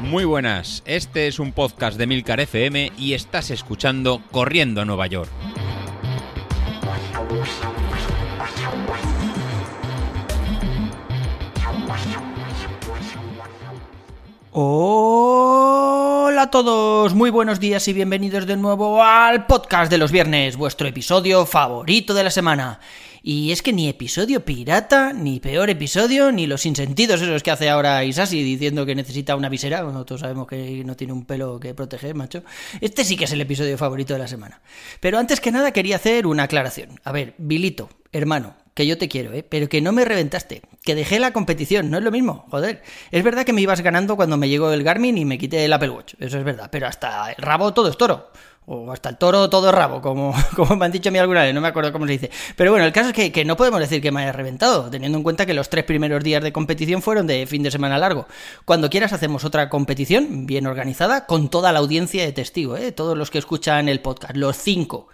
Muy buenas, este es un podcast de Milcar FM y estás escuchando Corriendo a Nueva York. Hola a todos, muy buenos días y bienvenidos de nuevo al podcast de los viernes, vuestro episodio favorito de la semana. Y es que ni episodio pirata, ni peor episodio, ni los insentidos esos que hace ahora Isasi diciendo que necesita una visera, nosotros sabemos que no tiene un pelo que proteger, macho. Este sí que es el episodio favorito de la semana. Pero antes que nada quería hacer una aclaración. A ver, Vilito, hermano, que yo te quiero, ¿eh? pero que no me reventaste, que dejé la competición, no es lo mismo, joder. Es verdad que me ibas ganando cuando me llegó el Garmin y me quité el Apple Watch, eso es verdad, pero hasta el rabo todo es toro. O hasta el toro todo rabo, como, como me han dicho a mí alguna vez, no me acuerdo cómo se dice. Pero bueno, el caso es que, que, no podemos decir que me haya reventado, teniendo en cuenta que los tres primeros días de competición fueron de fin de semana largo. Cuando quieras hacemos otra competición, bien organizada, con toda la audiencia de testigo, ¿eh? todos los que escuchan el podcast, los cinco.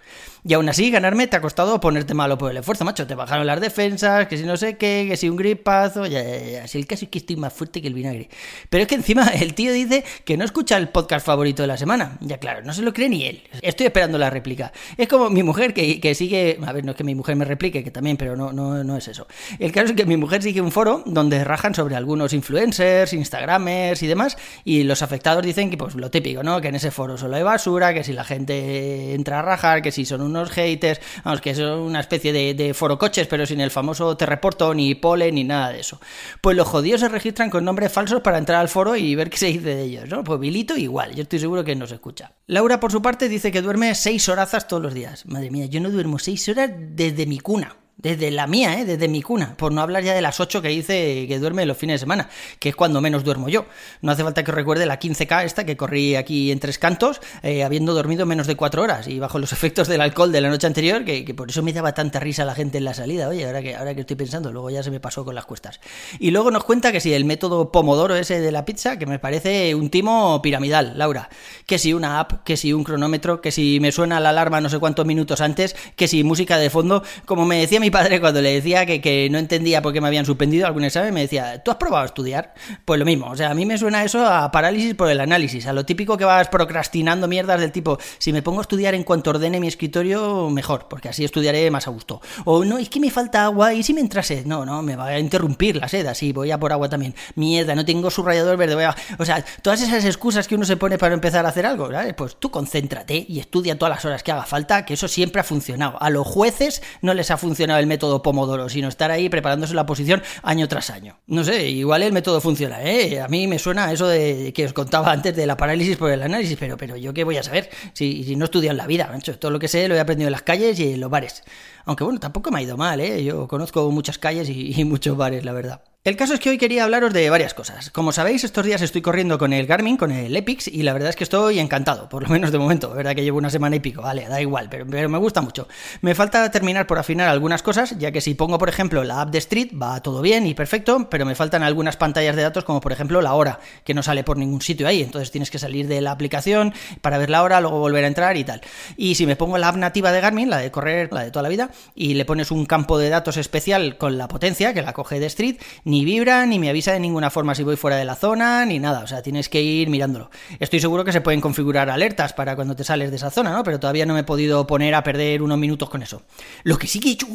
Y aún así, ganarme te ha costado ponerte malo por el esfuerzo, macho. Te bajaron las defensas, que si no sé qué, que si un gripazo, ya, ya, ya. Si el caso es que estoy más fuerte que el vinagre. Pero es que encima el tío dice que no escucha el podcast favorito de la semana. Ya claro, no se lo cree ni él. Estoy esperando la réplica. Es como mi mujer que, que sigue. A ver, no es que mi mujer me replique, que también, pero no, no, no es eso. El caso es que mi mujer sigue un foro donde rajan sobre algunos influencers, instagramers y demás. Y los afectados dicen que, pues lo típico, ¿no? Que en ese foro solo hay basura, que si la gente entra a rajar, que si son un unos haters, vamos, que son una especie de, de forocoches, pero sin el famoso te reporto, ni pole, ni nada de eso. Pues los jodidos se registran con nombres falsos para entrar al foro y ver qué se dice de ellos, ¿no? Pues Vilito igual, yo estoy seguro que no se escucha. Laura, por su parte, dice que duerme seis horazas todos los días. Madre mía, yo no duermo seis horas desde mi cuna. Desde la mía, ¿eh? desde mi cuna. Por no hablar ya de las 8 que dice que duerme los fines de semana, que es cuando menos duermo yo. No hace falta que recuerde la 15K esta que corrí aquí en Tres Cantos, eh, habiendo dormido menos de 4 horas y bajo los efectos del alcohol de la noche anterior, que, que, por eso me daba tanta risa la gente en la salida. Oye, ahora que, ahora que estoy pensando, luego ya se me pasó con las cuestas. Y luego nos cuenta que si el método Pomodoro ese de la pizza, que me parece un timo piramidal, Laura. Que si una app, que si un cronómetro, que si me suena la alarma no sé cuántos minutos antes, que si música de fondo, como me decía mi padre cuando le decía que, que, no entendía por qué me habían suspendido algún examen, me decía, ¿tú has probado a estudiar? Pues lo mismo, o sea, a mí me suena eso a parálisis por el análisis, a lo típico que vas procrastinando mierdas del tipo, si me pongo a estudiar en cuanto ordene mi escritorio, mejor, porque así estudiaré más a gusto. O no, es que me falta agua y si me entra sed, no, no, me va a interrumpir la sed, así voy a por agua también. Mierda, no tengo subrayador verde, voy a... O sea, todas esas excusas que uno se pone para empezar a hacer algo. Pues tú concéntrate y estudia todas las horas que haga falta, que eso siempre ha funcionado. A los jueces no les ha funcionado el método Pomodoro, sino estar ahí preparándose la posición año tras año. No sé, igual el método funciona, ¿eh? A mí me suena eso de que os contaba antes de la parálisis por el análisis, pero, pero yo qué voy a saber si, si no estudio en la vida, macho. Todo lo que sé lo he aprendido en las calles y en los bares. Aunque bueno, tampoco me ha ido mal, ¿eh? Yo conozco muchas calles y muchos bares, la verdad. El caso es que hoy quería hablaros de varias cosas. Como sabéis, estos días estoy corriendo con el Garmin, con el Epix, y la verdad es que estoy encantado, por lo menos de momento. La verdad que llevo una semana y pico, vale, da igual, pero, pero, me gusta mucho. Me falta terminar por afinar algunas cosas, ya que si pongo, por ejemplo, la app de Street, va todo bien y perfecto, pero me faltan algunas pantallas de datos, como por ejemplo la hora, que no sale por ningún sitio ahí. Entonces tienes que salir de la aplicación para ver la hora, luego volver a entrar y tal. Y si me pongo la app nativa de Garmin, la de correr, la de toda la vida, y le pones un campo de datos especial con la potencia, que la coge de Street, ni vibra, ni me avisa de ninguna forma si voy fuera de la zona, ni nada, o sea, tienes que ir mirándolo. Estoy seguro que se pueden configurar alertas para cuando te sales de esa zona, ¿no? Pero todavía no me he podido poner a perder unos minutos con eso. Lo que sí que he hecho,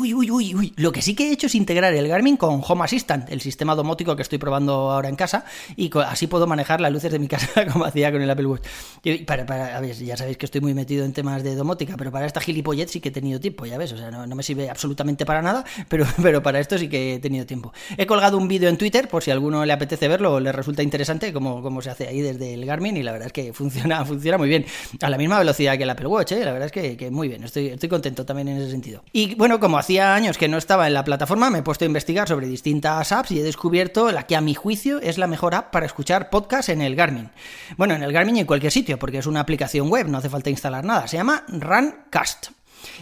lo que sí que he hecho es integrar el Garmin con Home Assistant, el sistema domótico que estoy probando ahora en casa, y así puedo manejar las luces de mi casa como hacía con el Apple Watch. A ver, ya sabéis que estoy muy metido en temas de domótica, pero para esta gilipollez sí que he tenido tiempo, ya ves, o sea, no, no me sirve absolutamente para nada, pero, pero para esto sí que he tenido tiempo. He colgado un vídeo en Twitter, por si alguno le apetece verlo o le resulta interesante cómo, cómo se hace ahí desde el Garmin y la verdad es que funciona, funciona muy bien. A la misma velocidad que el Apple Watch, ¿eh? la verdad es que, que, muy bien, estoy, estoy contento también en ese sentido. Y bueno, como hacía años que no estaba en la plataforma, me he puesto a investigar sobre distintas apps y he descubierto la que a mi juicio es la mejor app para escuchar podcast en el Garmin. Bueno, en el Garmin y en cualquier sitio, porque es una aplicación web, no hace falta instalar nada. Se llama Runcast.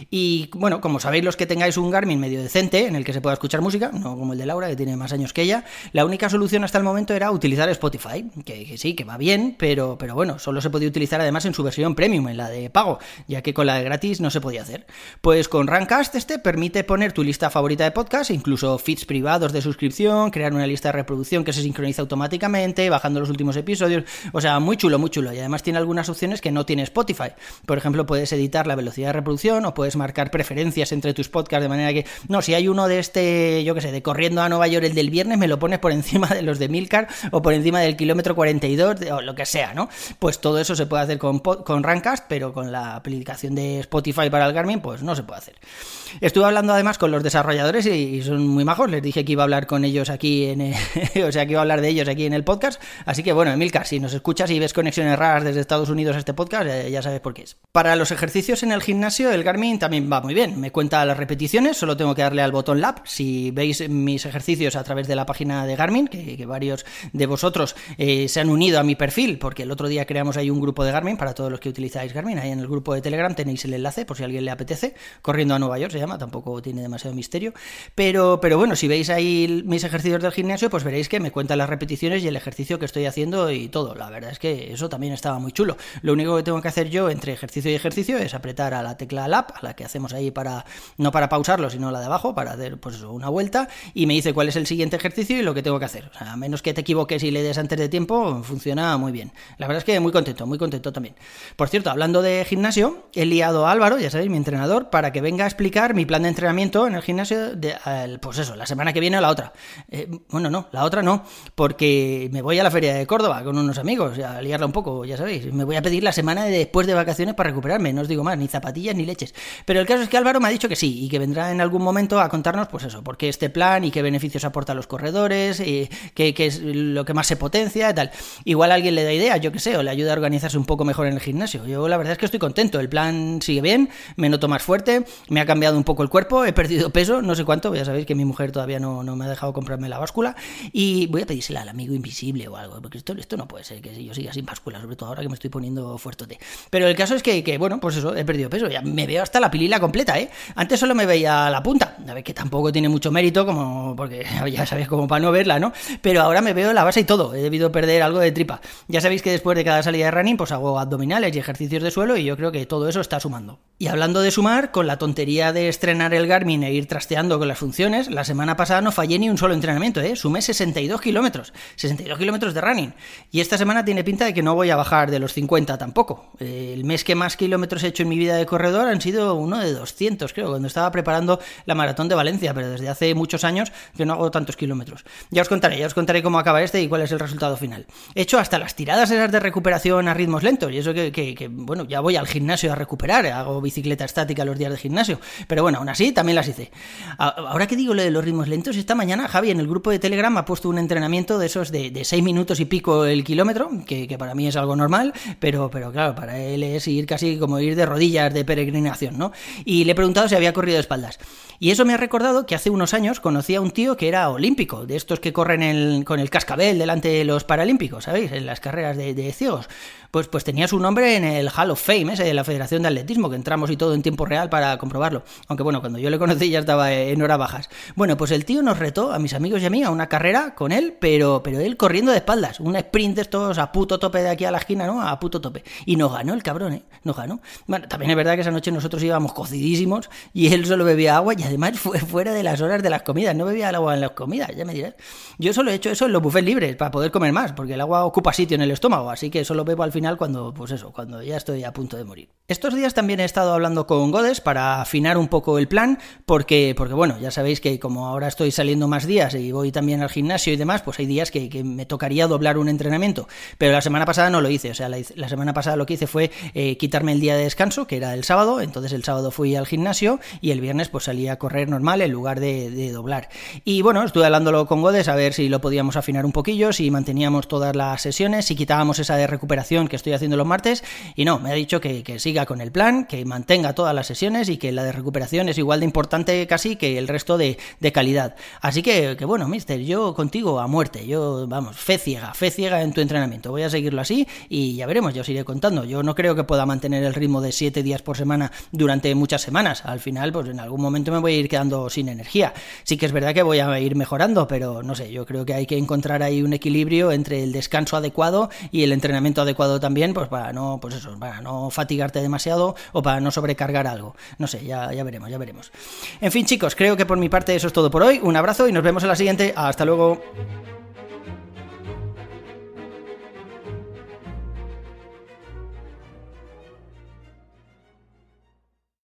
Y bueno, como sabéis los que tengáis un Garmin medio decente en el que se pueda escuchar música, no como el de Laura que tiene más años que ella, la única solución hasta el momento era utilizar Spotify, que, sí, que va bien, pero, pero bueno, solo se podía utilizar además en su versión premium, en la de pago, ya que con la de gratis no se podía hacer. Pues con Rancast este permite poner tu lista favorita de podcast, incluso feeds privados de suscripción, crear una lista de reproducción que se sincroniza automáticamente, bajando los últimos episodios, o sea, muy chulo, muy chulo. Y además tiene algunas opciones que no tiene Spotify. Por ejemplo, puedes editar la velocidad de reproducción o puedes marcar preferencias entre tus podcasts de manera que, no, si hay uno de este, yo qué sé, de corriendo a Nueva York el del viernes, me lo pones por encima de los de Milcar o por encima del kilómetro 42 o lo que sea, ¿no? Pues todo eso se puede hacer con, con Rancast, pero con la aplicación de Spotify para el Garmin, pues no se puede hacer. Estuve hablando además con los desarrolladores y, son muy majos. Les dije que iba a hablar con ellos aquí en o sea, que iba a hablar de ellos aquí en el podcast. Así que bueno, Emilcar, si nos escuchas y ves conexiones raras desde Estados Unidos a este podcast, eh, ya sabes por qué es. Para los ejercicios en el gimnasio, el Garmin también va muy bien. Me cuenta las repeticiones, solo tengo que darle al botón Lab. Si veis mis ejercicios a través de la página de Garmin, que, varios de vosotros eh, se han unido a mi perfil, porque el otro día creamos ahí un grupo de Garmin para todos los que utilizáis Garmin. Ahí en el grupo de Telegram tenéis el enlace por si a alguien le apetece, corriendo a Nueva York se llama, tampoco tiene demasiado misterio. Pero, pero bueno, si veis ahí mis ejercicios del gimnasio, pues veréis que me cuenta las repeticiones y el ejercicio que estoy haciendo y todo. La verdad es que eso también estaba muy chulo. Lo único que tengo que hacer yo entre ejercicio y ejercicio es apretar a la tecla Lab, a la que hacemos ahí para, no para pausarlo, sino la de abajo, para hacer pues una vuelta, y me dice cuál es el siguiente ejercicio y lo que tengo que hacer. O sea, a menos que te equivoques y le des antes de tiempo, funciona muy bien. La verdad es que muy contento, muy contento también. Por cierto, hablando de gimnasio, he liado a Álvaro, ya sabéis, mi entrenador, para que venga a explicar mi plan de entrenamiento en el gimnasio, de, pues eso, la semana que viene o la otra. Eh, bueno, no, la otra no, porque me voy a la feria de Córdoba con unos amigos, a liarla un poco, ya sabéis. Me voy a pedir la semana de después de vacaciones para recuperarme, no os digo más, ni zapatillas ni leches. Pero el caso es que Álvaro me ha dicho que sí, y que vendrá en algún momento a contarnos, pues eso, por qué este plan y qué beneficios aporta a los corredores, y qué, qué es lo que más se potencia y tal. Igual alguien le da idea, yo qué sé, o le ayuda a organizarse un poco mejor en el gimnasio. Yo la verdad es que estoy contento, el plan sigue bien, me noto más fuerte, me ha cambiado un poco el cuerpo, he perdido peso, no sé cuánto, ya sabéis que mi mujer todavía no, no me ha dejado comprarme la báscula, y voy a pedírsela al amigo invisible o algo, porque esto, esto no puede ser que yo siga sin báscula, sobre todo ahora que me estoy poniendo fuerte. Pero el caso es que, que, bueno, pues eso, he perdido peso, ya me veo hasta la pilila completa, ¿eh? Antes solo me veía la punta, a ver que tampoco tiene mucho mérito, como porque ya sabéis como para no verla, ¿no? Pero ahora me veo la base y todo, he debido perder algo de tripa. Ya sabéis que después de cada salida de running, pues hago abdominales y ejercicios de suelo y yo creo que todo eso está sumando. Y hablando de sumar, con la tontería de estrenar el Garmin e ir trasteando con las funciones, la semana pasada no fallé ni un solo entrenamiento, ¿eh? Sumé 62 kilómetros, 62 kilómetros de running. Y esta semana tiene pinta de que no voy a bajar de los 50 tampoco. El mes que más kilómetros he hecho en mi vida de corredor han sido uno de 200, creo, cuando estaba preparando la maratón de Valencia, pero desde hace muchos años que no hago tantos kilómetros. Ya os contaré, ya os contaré cómo acaba este y cuál es el resultado final. He hecho hasta las tiradas esas de recuperación a ritmos lentos, y eso que, bueno, ya voy al gimnasio a recuperar, hago bicicleta estática los días de gimnasio, pero bueno, aún así también las hice. Ahora que digo lo de los ritmos lentos, esta mañana Javi en el grupo de Telegram ha puesto un entrenamiento de esos de, de 6 minutos y pico el kilómetro, que, para mí es algo normal, pero, pero claro, para él es ir casi como ir de rodillas de peregrinación, ¿no? Y le he preguntado si había corrido de espaldas. Y eso me ha recordado que hace unos años conocí a un tío que era olímpico, de estos que corren con el cascabel delante de los paralímpicos, ¿sabéis? En las carreras de, ciegos pues, pues tenía su nombre en el Hall of Fame, ese de la Federación de Atletismo, que entramos y todo en tiempo real para comprobarlo. Aunque bueno, cuando yo le conocí ya estaba en horas bajas. Bueno, pues el tío nos retó a mis amigos y a mí a una carrera con él, pero, pero él corriendo de espaldas. Un sprint de estos a puto tope de aquí a la esquina, ¿no? A puto tope. Y nos ganó el cabrón, ¿eh? Nos ganó. Bueno, también es verdad que esa noche nosotros íbamos cocidísimos y él solo bebía agua y además fue fuera de las horas de las comidas. No bebía el agua en las comidas, ya me dirás. Yo solo he hecho eso en los buffets libres para poder comer más, porque el agua ocupa sitio en el estómago, así que solo bebo al final cuando, pues eso, cuando ya estoy a punto de morir. Estos días también he estado hablando con Godes para afinar un poco el plan, porque, porque bueno, ya sabéis que como ahora estoy saliendo más días y voy también al gimnasio y demás, pues hay días que, me tocaría doblar un entrenamiento. Pero la semana pasada no lo hice, o sea, la, semana pasada lo que hice fue eh, quitarme el día de descanso, que era el sábado, entonces el sábado fui al gimnasio y el viernes pues salí a correr normal en lugar de, doblar. Y bueno, estuve hablándolo con Godes a ver si lo podíamos afinar un poquillo, si manteníamos todas las sesiones, si quitábamos esa de recuperación que estoy haciendo los martes, y no, me ha dicho que, siga con el plan, que mantenga todas las sesiones y que la de recuperación es igual de importante casi que el resto de, calidad. Así que, que, bueno, mister, yo contigo a muerte, yo, vamos, fe ciega, fe ciega en tu entrenamiento. Voy a seguirlo así y ya veremos, ya os iré contando. Yo no creo que pueda mantener el ritmo de 7 días por semana durante muchas semanas. Al final, pues en algún momento me voy a ir quedando sin energía. Sí que es verdad que voy a ir mejorando, pero no sé, yo creo que hay que encontrar ahí un equilibrio entre el descanso adecuado y el entrenamiento adecuado también, pues para no, pues eso, para no fatigarte demasiado o para no sobrecargar algo. No sé, ya, ya veremos, ya veremos. En fin, chicos, creo que por mi parte eso es todo por hoy. Un abrazo y nos vemos en la siguiente. Hasta luego.